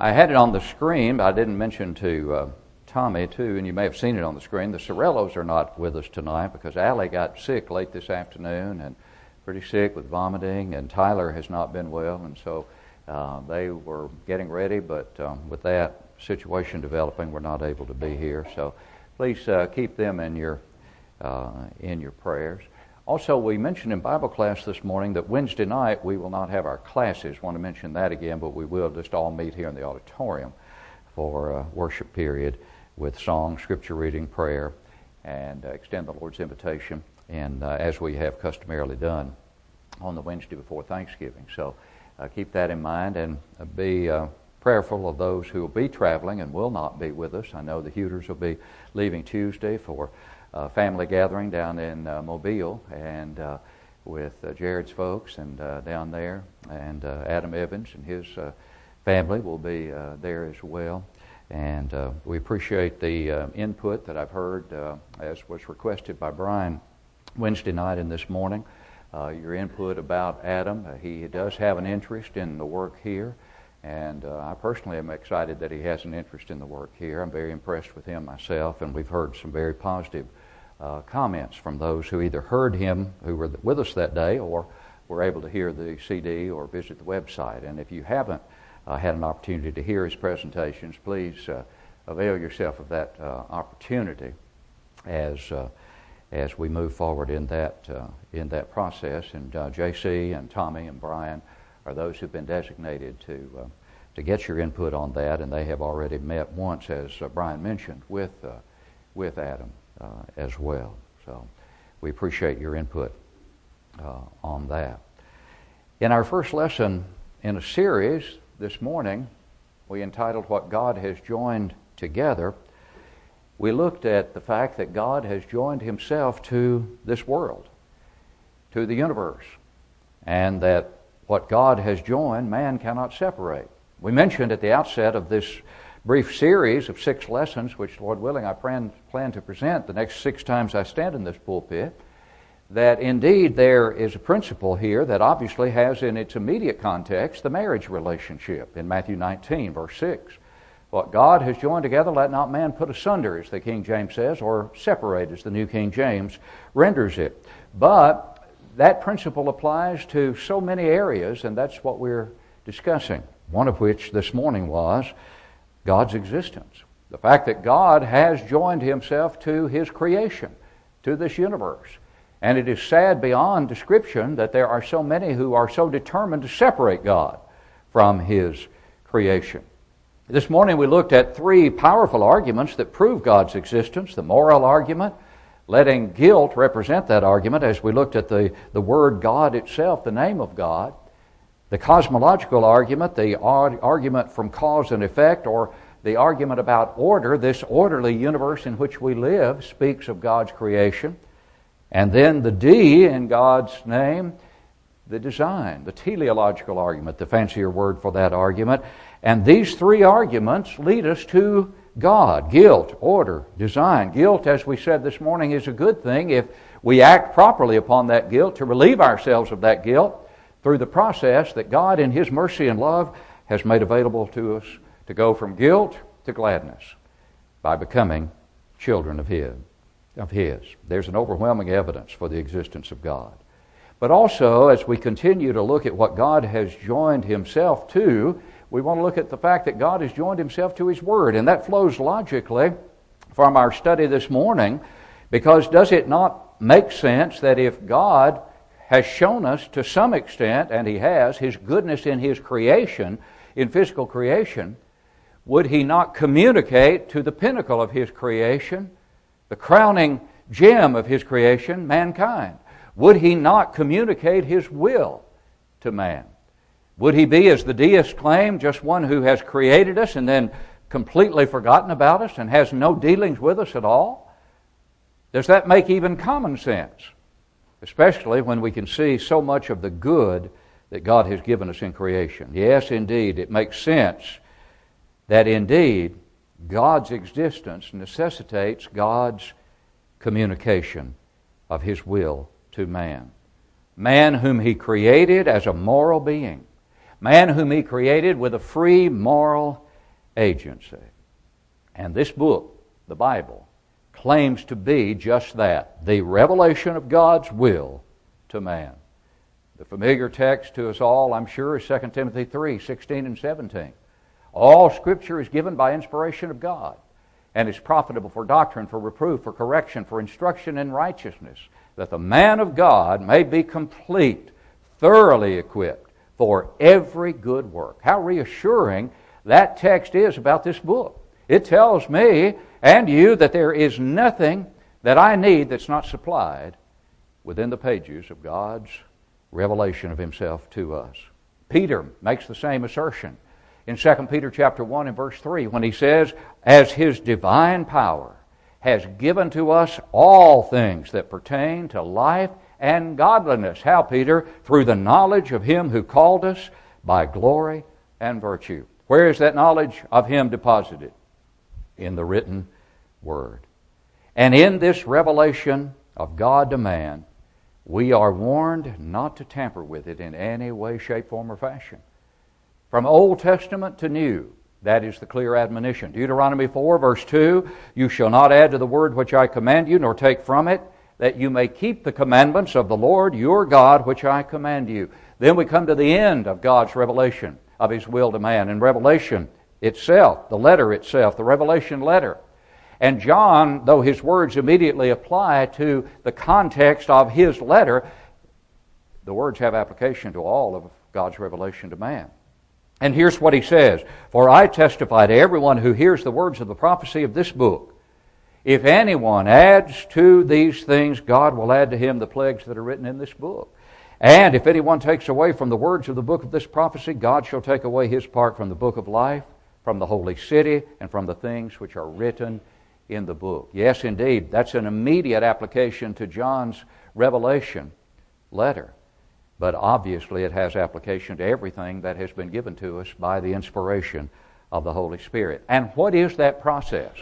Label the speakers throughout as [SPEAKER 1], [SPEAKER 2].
[SPEAKER 1] I had it on the screen, but I didn't mention to uh, Tommy, too, and you may have seen it on the screen. The Sorellos are not with us tonight because Allie got sick late this afternoon and pretty sick with vomiting, and Tyler has not been well, and so uh, they were getting ready, but um, with that situation developing, we're not able to be here. So please uh, keep them in your, uh, in your prayers. Also, we mentioned in Bible class this morning that Wednesday night we will not have our classes. Want to mention that again, but we will just all meet here in the auditorium for a worship period with song, scripture reading, prayer, and uh, extend the Lord's invitation, and uh, as we have customarily done on the Wednesday before Thanksgiving. So uh, keep that in mind and uh, be uh, prayerful of those who will be traveling and will not be with us. I know the Huters will be leaving Tuesday for uh, family gathering down in uh, Mobile and uh, with Jared's folks and down there, and Adam Evans and his family will be there as well. And we appreciate the input that I've heard as was requested by Brian Wednesday night and this morning. Uh, your input about Adam. Uh, he does have an interest in the work here, and uh, I personally am excited that he has an interest in the work here. I'm very impressed with him myself, and we've heard some very positive uh, comments from those who either heard him, who were with us that day, or were able to hear the CD or visit the website. And if you haven't uh, had an opportunity to hear his presentations, please uh, avail yourself of that uh, opportunity as uh, as we move forward in that uh, in that process. And J.C. and Tommy and Brian are those who've been designated to to get your input on that, and they have already met once, as Brian mentioned, with with Adam uh, as well. So we appreciate your input uh, on that. In our first lesson in a series this morning, we entitled What God Has Joined Together. We looked at the fact that God has joined Himself to this world, to the universe, and that what God has joined, man cannot separate. We mentioned at the outset of this brief series of six lessons, which, Lord willing, I plan, plan to present the next six times I stand in this pulpit, that indeed there is a principle here that obviously has in its immediate context the marriage relationship in Matthew 19, verse 6. What God has joined together, let not man put asunder, as the King James says, or separate, as the New King James renders it. But that principle applies to so many areas, and that's what we're discussing. One of which this morning was God's existence. The fact that God has joined himself to his creation, to this universe. And it is sad beyond description that there are so many who are so determined to separate God from his creation. This morning we looked at three powerful arguments that prove God's existence the moral argument, letting guilt represent that argument as we looked at the, the word God itself, the name of God, the cosmological argument, the argument from cause and effect, or the argument about order, this orderly universe in which we live, speaks of God's creation. And then the D in God's name, the design, the teleological argument, the fancier word for that argument. And these three arguments lead us to God guilt, order, design. Guilt, as we said this morning, is a good thing if we act properly upon that guilt to relieve ourselves of that guilt through the process that God, in His mercy and love, has made available to us to go from guilt to gladness by becoming children of His. Of His. There's an overwhelming evidence for the existence of God. But also, as we continue to look at what God has joined Himself to, we want to look at the fact that God has joined Himself to His Word. And that flows logically from our study this morning because does it not make sense that if God has shown us to some extent, and He has, His goodness in His creation, in physical creation, would He not communicate to the pinnacle of His creation, the crowning gem of His creation, mankind? Would He not communicate His will to man? Would He be, as the deists claim, just one who has created us and then completely forgotten about us and has no dealings with us at all? Does that make even common sense? Especially when we can see so much of the good that God has given us in creation. Yes, indeed, it makes sense that indeed God's existence necessitates God's communication of His will to man. Man whom He created as a moral being, man whom He created with a free moral agency. And this book, the Bible, claims to be just that the revelation of God's will to man. The familiar text to us all, I'm sure, is 2 Timothy 3 16 and 17. All Scripture is given by inspiration of God and is profitable for doctrine, for reproof, for correction, for instruction in righteousness, that the man of God may be complete, thoroughly equipped for every good work. How reassuring that text is about this book. It tells me and you that there is nothing that I need that's not supplied within the pages of God's revelation of himself to us. Peter makes the same assertion in 2 Peter chapter 1 and verse 3 when he says, As his divine power has given to us all things that pertain to life and godliness. How, Peter? Through the knowledge of him who called us by glory and virtue. Where is that knowledge of him deposited? In the written word. And in this revelation of God to man, we are warned not to tamper with it in any way, shape, form, or fashion. From Old Testament to New, that is the clear admonition. Deuteronomy 4, verse 2 You shall not add to the word which I command you, nor take from it, that you may keep the commandments of the Lord your God, which I command you. Then we come to the end of God's revelation of His will to man. In Revelation itself, the letter itself, the Revelation letter. And John, though his words immediately apply to the context of his letter, the words have application to all of God's revelation to man. And here's what he says For I testify to everyone who hears the words of the prophecy of this book. If anyone adds to these things, God will add to him the plagues that are written in this book. And if anyone takes away from the words of the book of this prophecy, God shall take away his part from the book of life, from the holy city, and from the things which are written in the book. Yes, indeed, that's an immediate application to John's revelation letter. But obviously, it has application to everything that has been given to us by the inspiration of the Holy Spirit. And what is that process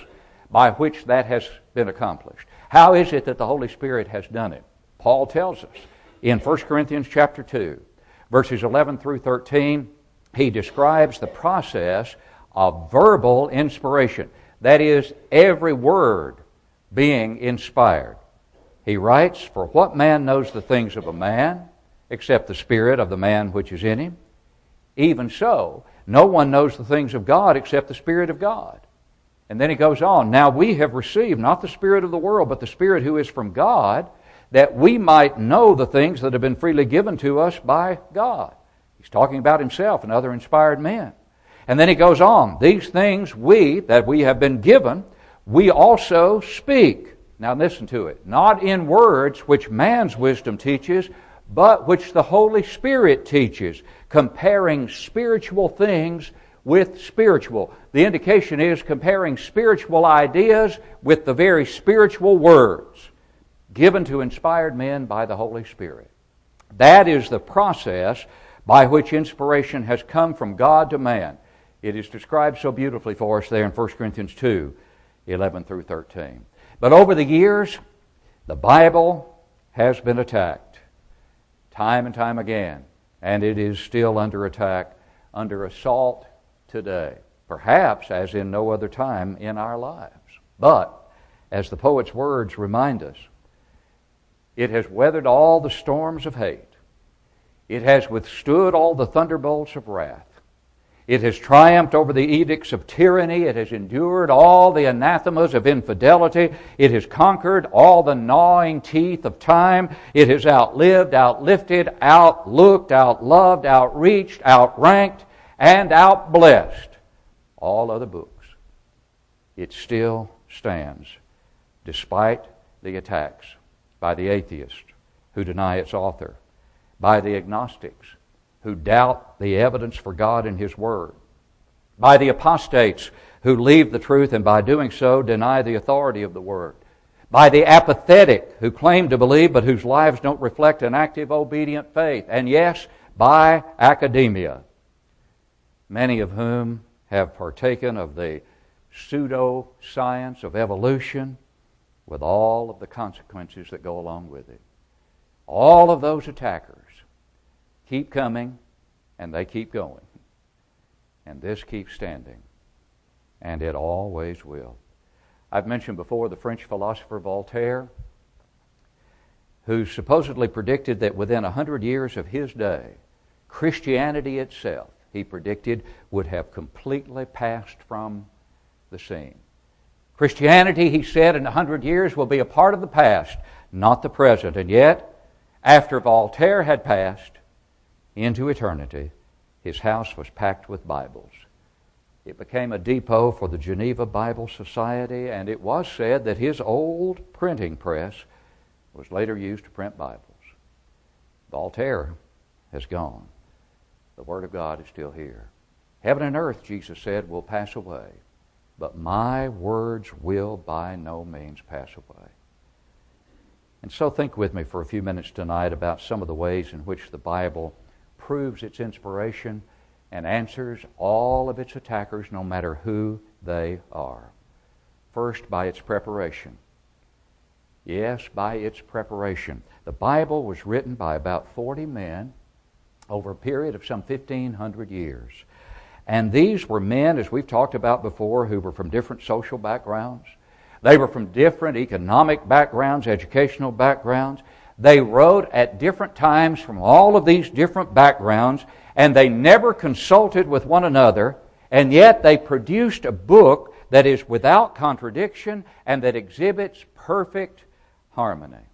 [SPEAKER 1] by which that has been accomplished? How is it that the Holy Spirit has done it? Paul tells us in 1 Corinthians chapter 2, verses 11 through 13, he describes the process of verbal inspiration. That is, every word being inspired. He writes, For what man knows the things of a man, except the spirit of the man which is in him? Even so, no one knows the things of God except the Spirit of God. And then he goes on, Now we have received not the Spirit of the world, but the Spirit who is from God, that we might know the things that have been freely given to us by God. He's talking about himself and other inspired men. And then he goes on, These things we, that we have been given, we also speak. Now listen to it. Not in words which man's wisdom teaches, but which the Holy Spirit teaches, comparing spiritual things with spiritual. The indication is comparing spiritual ideas with the very spiritual words given to inspired men by the Holy Spirit. That is the process by which inspiration has come from God to man. It is described so beautifully for us there in 1 Corinthians 2 11 through 13. But over the years, the Bible has been attacked time and time again, and it is still under attack, under assault today, perhaps as in no other time in our lives. But, as the poet's words remind us, it has weathered all the storms of hate. It has withstood all the thunderbolts of wrath. It has triumphed over the edicts of tyranny. It has endured all the anathemas of infidelity. It has conquered all the gnawing teeth of time. It has outlived, outlifted, outlooked, outloved, outreached, outranked, and outblessed all other books. It still stands despite the attacks by the atheists who deny its author, by the agnostics who doubt the evidence for God and His Word, by the apostates who leave the truth and by doing so deny the authority of the Word, by the apathetic who claim to believe but whose lives don't reflect an active, obedient faith, and yes, by academia, many of whom have partaken of the pseudo science of evolution with all of the consequences that go along with it. All of those attackers keep coming and they keep going. And this keeps standing. and it always will. I've mentioned before the French philosopher Voltaire, who supposedly predicted that within a hundred years of his day, Christianity itself, he predicted, would have completely passed from the scene. Christianity, he said, in a hundred years will be a part of the past, not the present. And yet, after Voltaire had passed into eternity, his house was packed with Bibles. It became a depot for the Geneva Bible Society, and it was said that his old printing press was later used to print Bibles. Voltaire has gone. The Word of God is still here. Heaven and earth, Jesus said, will pass away, but my words will by no means pass away. And so think with me for a few minutes tonight about some of the ways in which the Bible proves its inspiration and answers all of its attackers, no matter who they are. First, by its preparation. Yes, by its preparation. The Bible was written by about 40 men over a period of some 1,500 years. And these were men, as we've talked about before, who were from different social backgrounds. They were from different economic backgrounds, educational backgrounds. They wrote at different times from all of these different backgrounds, and they never consulted with one another, and yet they produced a book that is without contradiction and that exhibits perfect harmony.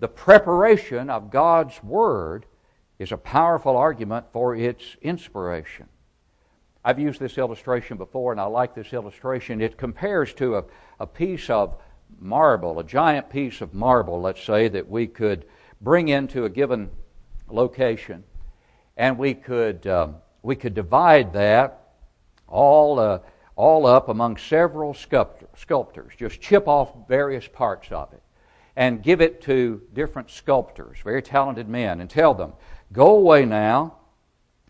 [SPEAKER 1] The preparation of God's Word is a powerful argument for its inspiration. I've used this illustration before, and I like this illustration. It compares to a, a piece of marble, a giant piece of marble, let's say, that we could bring into a given location, and we could um, we could divide that all uh, all up among several sculptor, sculptors. Just chip off various parts of it, and give it to different sculptors, very talented men, and tell them, "Go away now,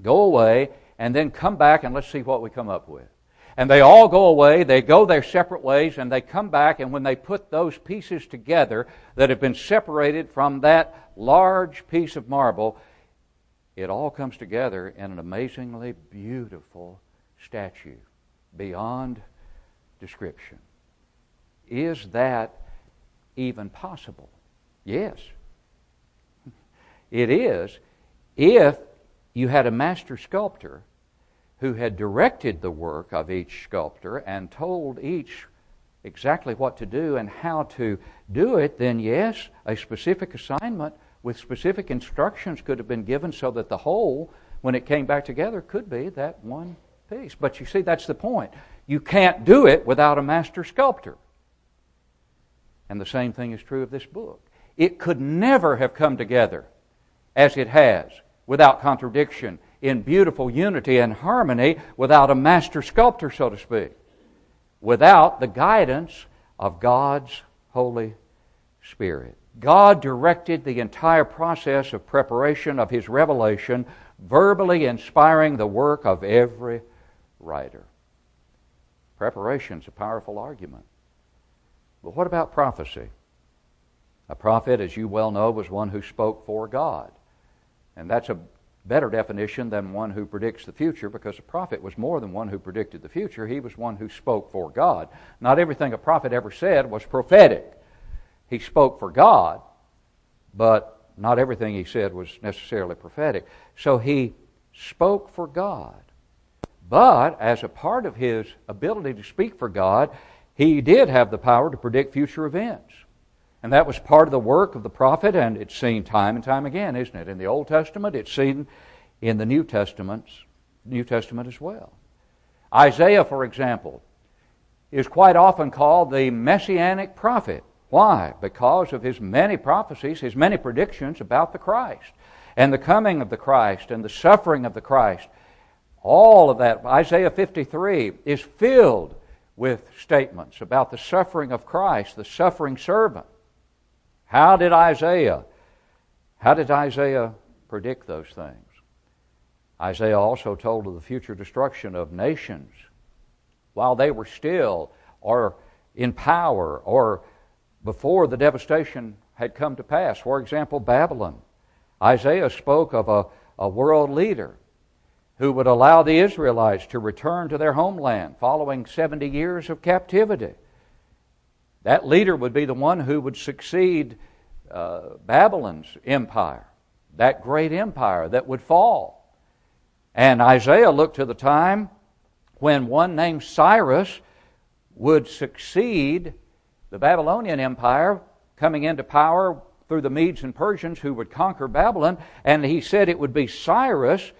[SPEAKER 1] go away, and then come back and let's see what we come up with." And they all go away, they go their separate ways, and they come back, and when they put those pieces together that have been separated from that large piece of marble, it all comes together in an amazingly beautiful statue beyond description. Is that even possible? Yes. It is if you had a master sculptor who had directed the work of each sculptor and told each exactly what to do and how to do it, then yes, a specific assignment with specific instructions could have been given so that the whole, when it came back together, could be that one piece. But you see, that's the point. You can't do it without a master sculptor. And the same thing is true of this book. It could never have come together as it has without contradiction in beautiful unity and harmony without a master sculptor, so to speak, without the guidance of God's Holy Spirit. God directed the entire process of preparation of His revelation, verbally inspiring the work of every writer. Preparation is a powerful argument. But what about prophecy? A prophet, as you well know, was one who spoke for God. And that's a better definition than one who predicts the future because a prophet was more than one who predicted the future. He was one who spoke for God. Not everything a prophet ever said was prophetic. He spoke for God, but not everything he said was necessarily prophetic. So he spoke for God. But as a part of his ability to speak for God, he did have the power to predict future events. And that was part of the work of the prophet, and it's seen time and time again, isn't it? In the Old Testament, it's seen in the New Testament, New Testament as well. Isaiah, for example, is quite often called the messianic prophet. Why? Because of his many prophecies, his many predictions about the Christ and the coming of the Christ and the suffering of the Christ. All of that, Isaiah 53, is filled with statements about the suffering of Christ, the suffering servant. How did Isaiah how did Isaiah predict those things? Isaiah also told of the future destruction of nations while they were still or in power or before the devastation had come to pass. For example, Babylon. Isaiah spoke of a, a world leader who would allow the Israelites to return to their homeland following 70 years of captivity. That leader would be the one who would succeed uh, Babylon's empire, that great empire that would fall. And Isaiah looked to the time when one named Cyrus would succeed the Babylonian Empire coming into power through the Medes and Persians who would conquer Babylon, and he said it would be Cyrus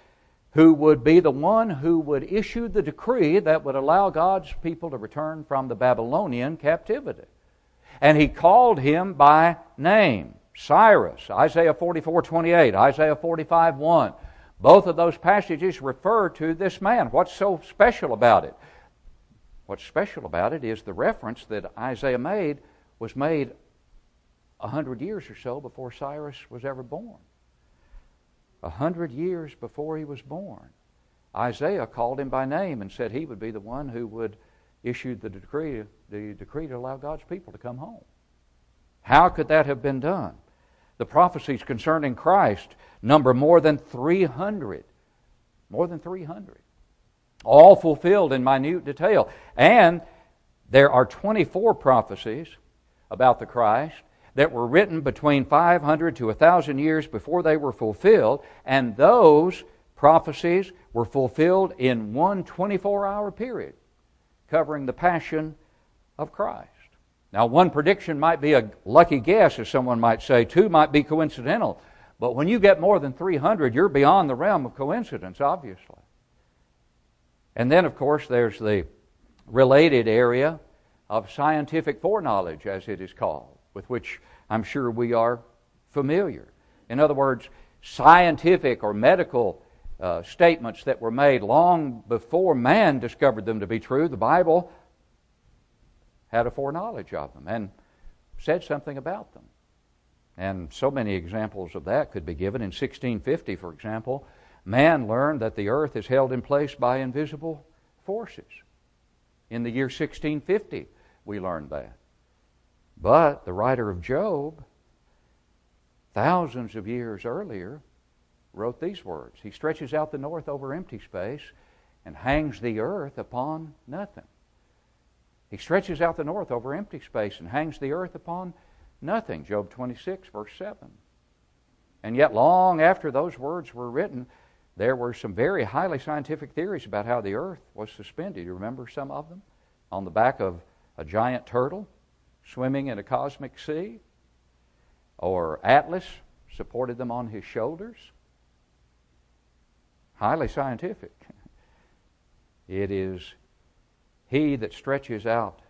[SPEAKER 1] who would be the one who would issue the decree that would allow God's people to return from the Babylonian captivity. And he called him by name, Cyrus, Isaiah 44 28, Isaiah 45 1. Both of those passages refer to this man. What's so special about it? What's special about it is the reference that Isaiah made was made a hundred years or so before Cyrus was ever born. A hundred years before he was born. Isaiah called him by name and said he would be the one who would issue the decree, the decree to allow God's people to come home. How could that have been done? The prophecies concerning Christ number more than 300. More than 300 all fulfilled in minute detail. And there are 24 prophecies about the Christ that were written between 500 to 1,000 years before they were fulfilled, and those prophecies were fulfilled in one 24 hour period, covering the passion of Christ. Now, one prediction might be a lucky guess, as someone might say, two might be coincidental, but when you get more than 300, you're beyond the realm of coincidence, obviously. And then, of course, there's the related area of scientific foreknowledge, as it is called, with which I'm sure we are familiar. In other words, scientific or medical uh, statements that were made long before man discovered them to be true, the Bible had a foreknowledge of them and said something about them. And so many examples of that could be given. In 1650, for example, man learned that the earth is held in place by invisible forces. In the year 1650, we learned that. But the writer of Job, thousands of years earlier, wrote these words He stretches out the north over empty space and hangs the earth upon nothing. He stretches out the north over empty space and hangs the earth upon nothing. Job 26, verse 7. And yet, long after those words were written, there were some very highly scientific theories about how the earth was suspended. You remember some of them? On the back of a giant turtle swimming in a cosmic sea? Or Atlas supported them on his shoulders? Highly scientific. It is he that stretches out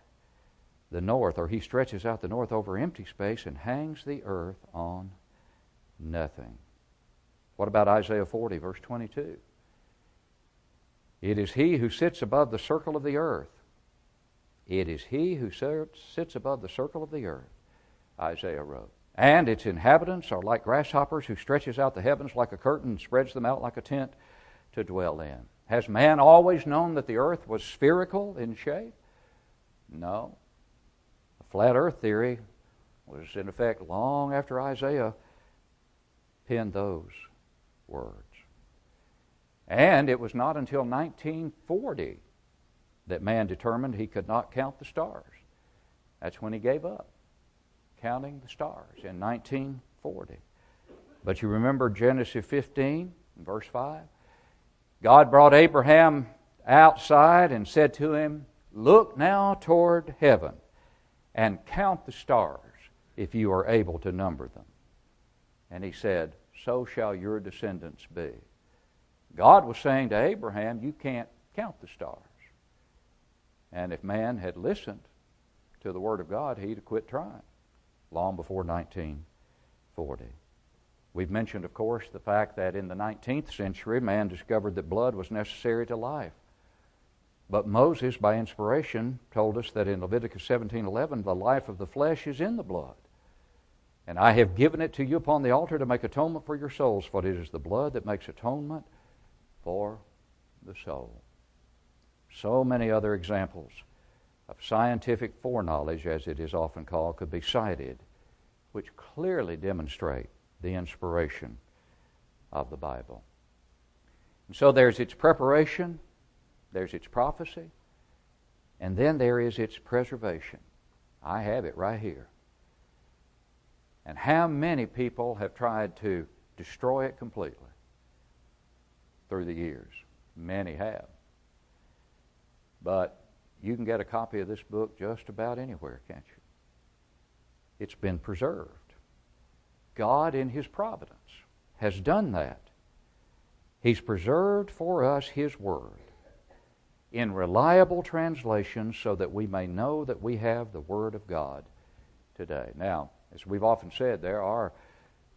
[SPEAKER 1] the north, or he stretches out the north over empty space and hangs the earth on nothing. What about Isaiah 40, verse 22? It is he who sits above the circle of the earth. It is he who sits above the circle of the earth, Isaiah wrote. And its inhabitants are like grasshoppers who stretches out the heavens like a curtain and spreads them out like a tent to dwell in. Has man always known that the earth was spherical in shape? No. The flat earth theory was in effect long after Isaiah penned those words. And it was not until 1940 that man determined he could not count the stars. That's when he gave up counting the stars in 1940. But you remember Genesis 15, verse 5? God brought Abraham outside and said to him, Look now toward heaven and count the stars if you are able to number them. And he said, so shall your descendants be. God was saying to Abraham, You can't count the stars. And if man had listened to the Word of God, he'd have quit trying long before 1940. We've mentioned, of course, the fact that in the 19th century, man discovered that blood was necessary to life. But Moses, by inspiration, told us that in Leviticus 17:11, the life of the flesh is in the blood. And I have given it to you upon the altar to make atonement for your souls, for it is the blood that makes atonement for the soul. So many other examples of scientific foreknowledge, as it is often called, could be cited, which clearly demonstrate the inspiration of the Bible. And so there's its preparation, there's its prophecy, and then there is its preservation. I have it right here. And how many people have tried to destroy it completely through the years? Many have. But you can get a copy of this book just about anywhere, can't you? It's been preserved. God, in His providence, has done that. He's preserved for us His Word in reliable translations so that we may know that we have the Word of God today. Now, as we've often said, there are,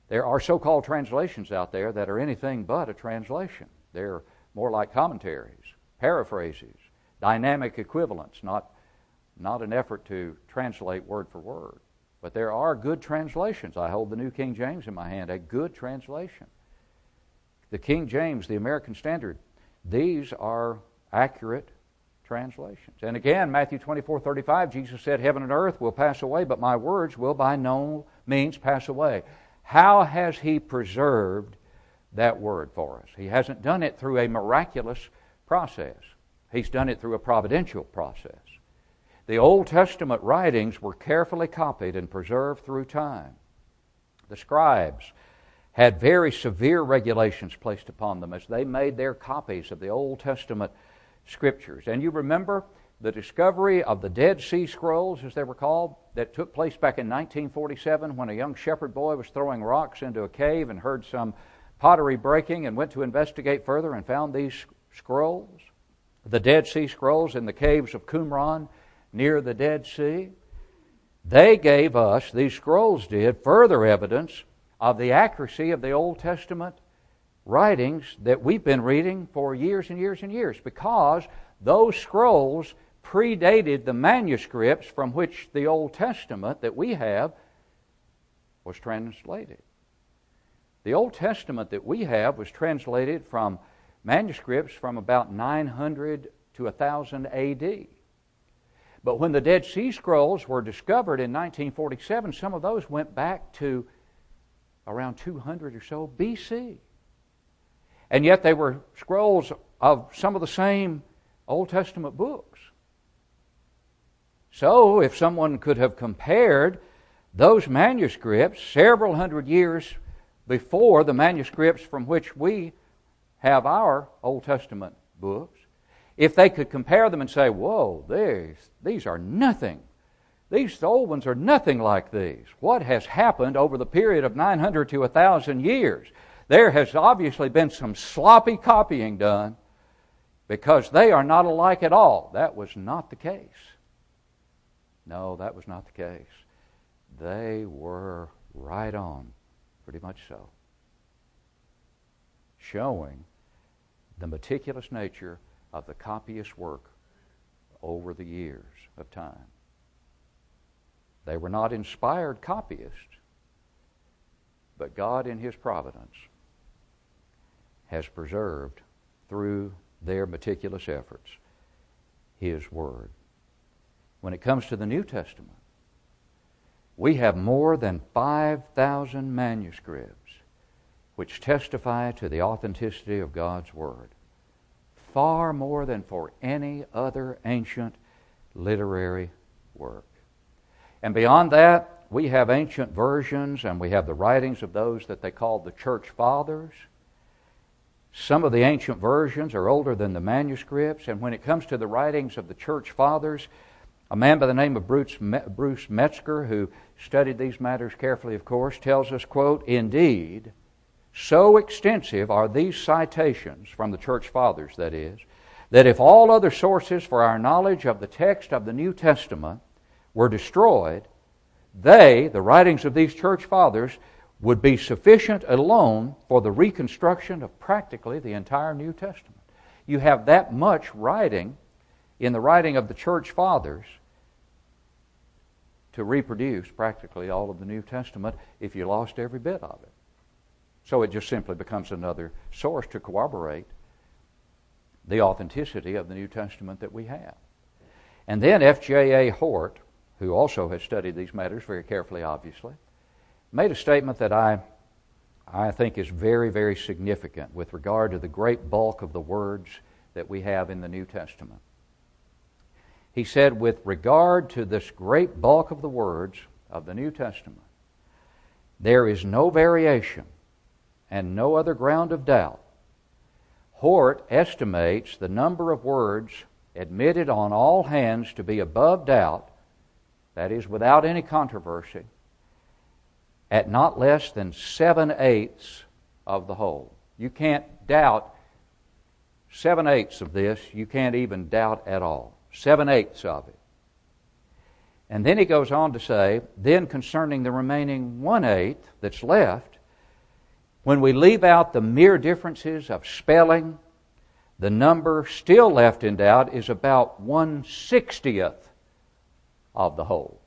[SPEAKER 1] there are so called translations out there that are anything but a translation. They're more like commentaries, paraphrases, dynamic equivalence, not, not an effort to translate word for word. But there are good translations. I hold the New King James in my hand, a good translation. The King James, the American Standard, these are accurate translations. And again, Matthew 24 35, Jesus said, Heaven and earth will pass away, but my words will by no means pass away. How has He preserved that word for us? He hasn't done it through a miraculous process, He's done it through a providential process. The Old Testament writings were carefully copied and preserved through time. The scribes had very severe regulations placed upon them as they made their copies of the Old Testament scriptures. And you remember the discovery of the Dead Sea Scrolls, as they were called, that took place back in 1947 when a young shepherd boy was throwing rocks into a cave and heard some pottery breaking and went to investigate further and found these scrolls. The Dead Sea Scrolls in the caves of Qumran near the Dead Sea. They gave us, these scrolls did, further evidence of the accuracy of the Old Testament writings that we've been reading for years and years and years because those scrolls predated the manuscripts from which the Old Testament that we have was translated. The Old Testament that we have was translated from manuscripts from about 900 to 1000 AD. But when the Dead Sea Scrolls were discovered in 1947, some of those went back to around 200 or so BC. And yet they were scrolls of some of the same Old Testament books. So, if someone could have compared those manuscripts several hundred years before the manuscripts from which we have our Old Testament books, if they could compare them and say, Whoa, these, these are nothing. These old ones are nothing like these. What has happened over the period of 900 to 1,000 years? There has obviously been some sloppy copying done because they are not alike at all. That was not the case. No, that was not the case. They were right on, pretty much so, showing the meticulous nature of the copyist's work over the years of time. They were not inspired copyists, but God, in His providence, has preserved through their meticulous efforts His Word. When it comes to the New Testament, we have more than 5,000 manuscripts which testify to the authenticity of God's Word far more than for any other ancient literary work. And beyond that, we have ancient versions and we have the writings of those that they called the church fathers. Some of the ancient versions are older than the manuscripts, and when it comes to the writings of the church fathers, a man by the name of Bruce, Bruce Metzger, who studied these matters carefully, of course, tells us, quote, Indeed, so extensive are these citations from the church fathers, that is, that if all other sources for our knowledge of the text of the New Testament were destroyed, they, the writings of these church fathers, would be sufficient alone for the reconstruction of practically the entire New Testament. You have that much writing in the writing of the church fathers to reproduce practically all of the New Testament if you lost every bit of it. So it just simply becomes another source to corroborate the authenticity of the New Testament that we have. And then F.J.A. Hort, who also has studied these matters very carefully, obviously, made a statement that I I think is very, very significant with regard to the great bulk of the words that we have in the New Testament. He said, with regard to this great bulk of the words of the New Testament, there is no variation and no other ground of doubt. Hort estimates the number of words admitted on all hands to be above doubt, that is, without any controversy, at not less than seven eighths of the whole. You can't doubt seven eighths of this, you can't even doubt at all. Seven eighths of it. And then he goes on to say, then concerning the remaining one eighth that's left, when we leave out the mere differences of spelling, the number still left in doubt is about one sixtieth of the whole.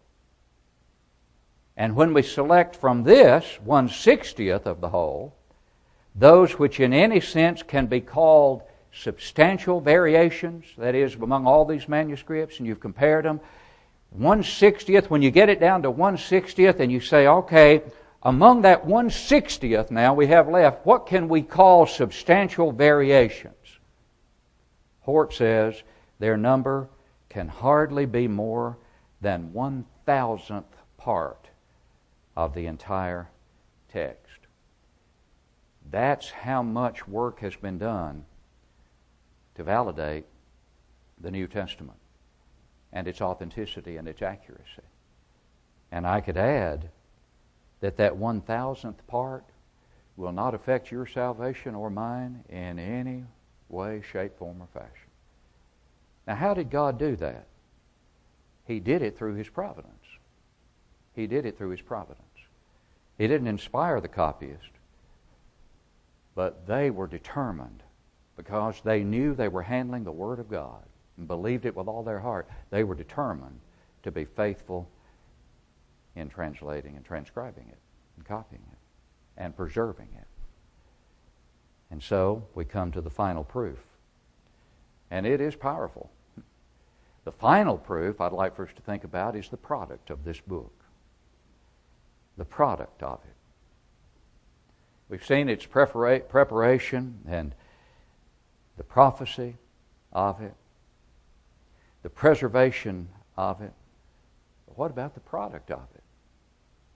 [SPEAKER 1] And when we select from this one sixtieth of the whole, those which in any sense can be called substantial variations, that is, among all these manuscripts, and you've compared them, one sixtieth, when you get it down to one sixtieth, and you say, okay, among that one sixtieth now we have left, what can we call substantial variations? Hort says their number can hardly be more than one thousandth part of the entire text. That's how much work has been done to validate the New Testament and its authenticity and its accuracy. And I could add that that one thousandth part will not affect your salvation or mine in any way, shape, form, or fashion. Now, how did God do that? He did it through His providence. He did it through His providence. He didn't inspire the copyist, but they were determined because they knew they were handling the Word of God and believed it with all their heart. They were determined to be faithful in translating and transcribing it and copying it and preserving it. And so we come to the final proof. And it is powerful. The final proof I'd like for us to think about is the product of this book. The product of it. We've seen its prepara- preparation and the prophecy of it, the preservation of it. But what about the product of it?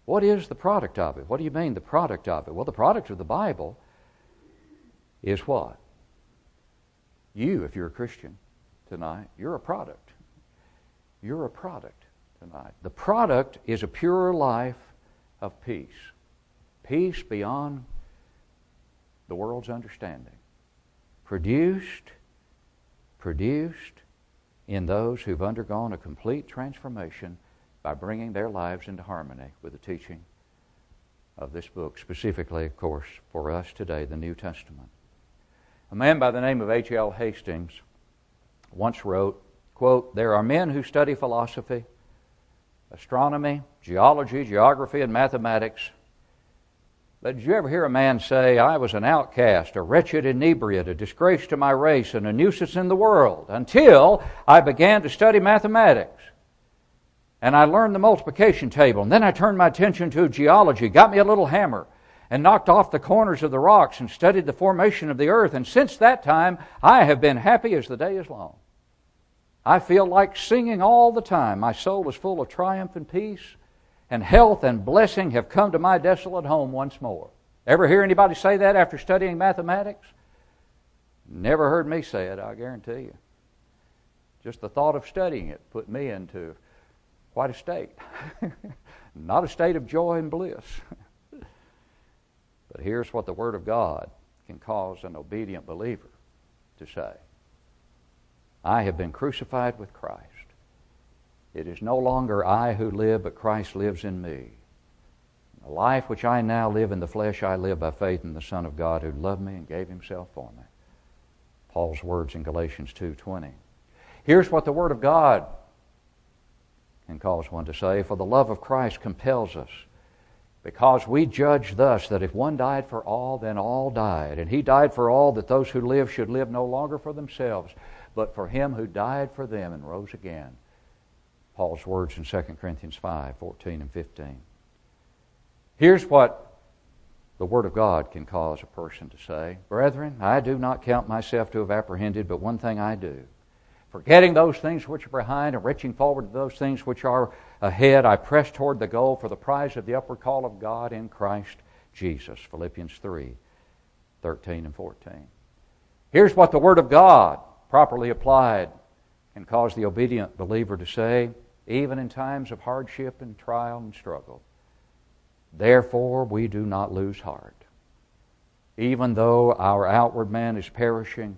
[SPEAKER 1] What is the product of it? What do you mean, the product of it? Well, the product of the Bible is what? You, if you're a Christian tonight, you're a product. You're a product tonight. The product is a pure life of peace. Peace beyond the world's understanding. Produced, produced in those who've undergone a complete transformation by bringing their lives into harmony with the teaching of this book, specifically, of course, for us today, the New Testament. A man by the name of H.L. Hastings once wrote, quote, There are men who study philosophy, astronomy, geology, geography, and mathematics. But did you ever hear a man say, I was an outcast, a wretched inebriate, a disgrace to my race, and a nuisance in the world, until I began to study mathematics? And I learned the multiplication table, and then I turned my attention to geology, got me a little hammer, and knocked off the corners of the rocks and studied the formation of the earth. And since that time, I have been happy as the day is long. I feel like singing all the time. My soul is full of triumph and peace, and health and blessing have come to my desolate home once more. Ever hear anybody say that after studying mathematics? Never heard me say it, I guarantee you. Just the thought of studying it put me into quite a state. Not a state of joy and bliss. But here's what the Word of God can cause an obedient believer to say I have been crucified with Christ. It is no longer I who live, but Christ lives in me. The life which I now live in the flesh, I live by faith in the Son of God who loved me and gave himself for me. Paul's words in Galatians 2:20. Here's what the word of God can cause one to say, for the love of Christ compels us because we judge thus that if one died for all, then all died. And he died for all that those who live should live no longer for themselves, but for him who died for them and rose again. Paul's words in 2 Corinthians 5 14 and 15. Here's what the Word of God can cause a person to say, Brethren, I do not count myself to have apprehended, but one thing I do. Forgetting those things which are behind and reaching forward to those things which are ahead, I press toward the goal for the prize of the upward call of God in Christ Jesus. Philippians 3 13 and 14. Here's what the Word of God, properly applied, can cause the obedient believer to say, even in times of hardship and trial and struggle. Therefore, we do not lose heart. Even though our outward man is perishing,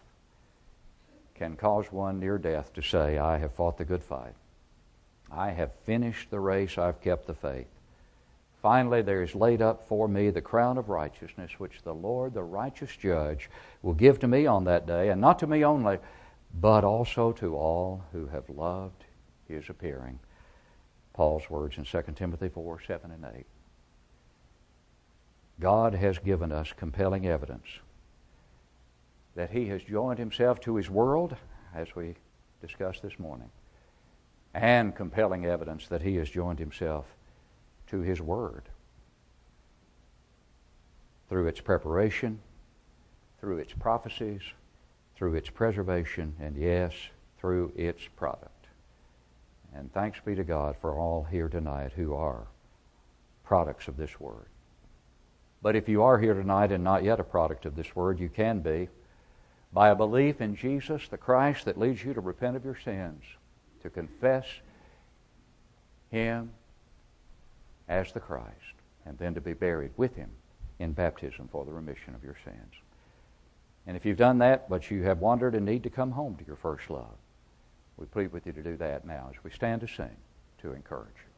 [SPEAKER 1] can cause one near death to say, I have fought the good fight. I have finished the race, I've kept the faith. Finally, there is laid up for me the crown of righteousness, which the Lord, the righteous judge, will give to me on that day, and not to me only, but also to all who have loved his appearing. Paul's words in 2 Timothy 4 7 and 8. God has given us compelling evidence that He has joined Himself to His world, as we discussed this morning, and compelling evidence that He has joined Himself to His Word through its preparation, through its prophecies, through its preservation, and yes, through its product. And thanks be to God for all here tonight who are products of this Word. But if you are here tonight and not yet a product of this word, you can be by a belief in Jesus, the Christ that leads you to repent of your sins, to confess Him as the Christ, and then to be buried with Him in baptism for the remission of your sins. And if you've done that, but you have wandered and need to come home to your first love, we plead with you to do that now as we stand to sing to encourage you.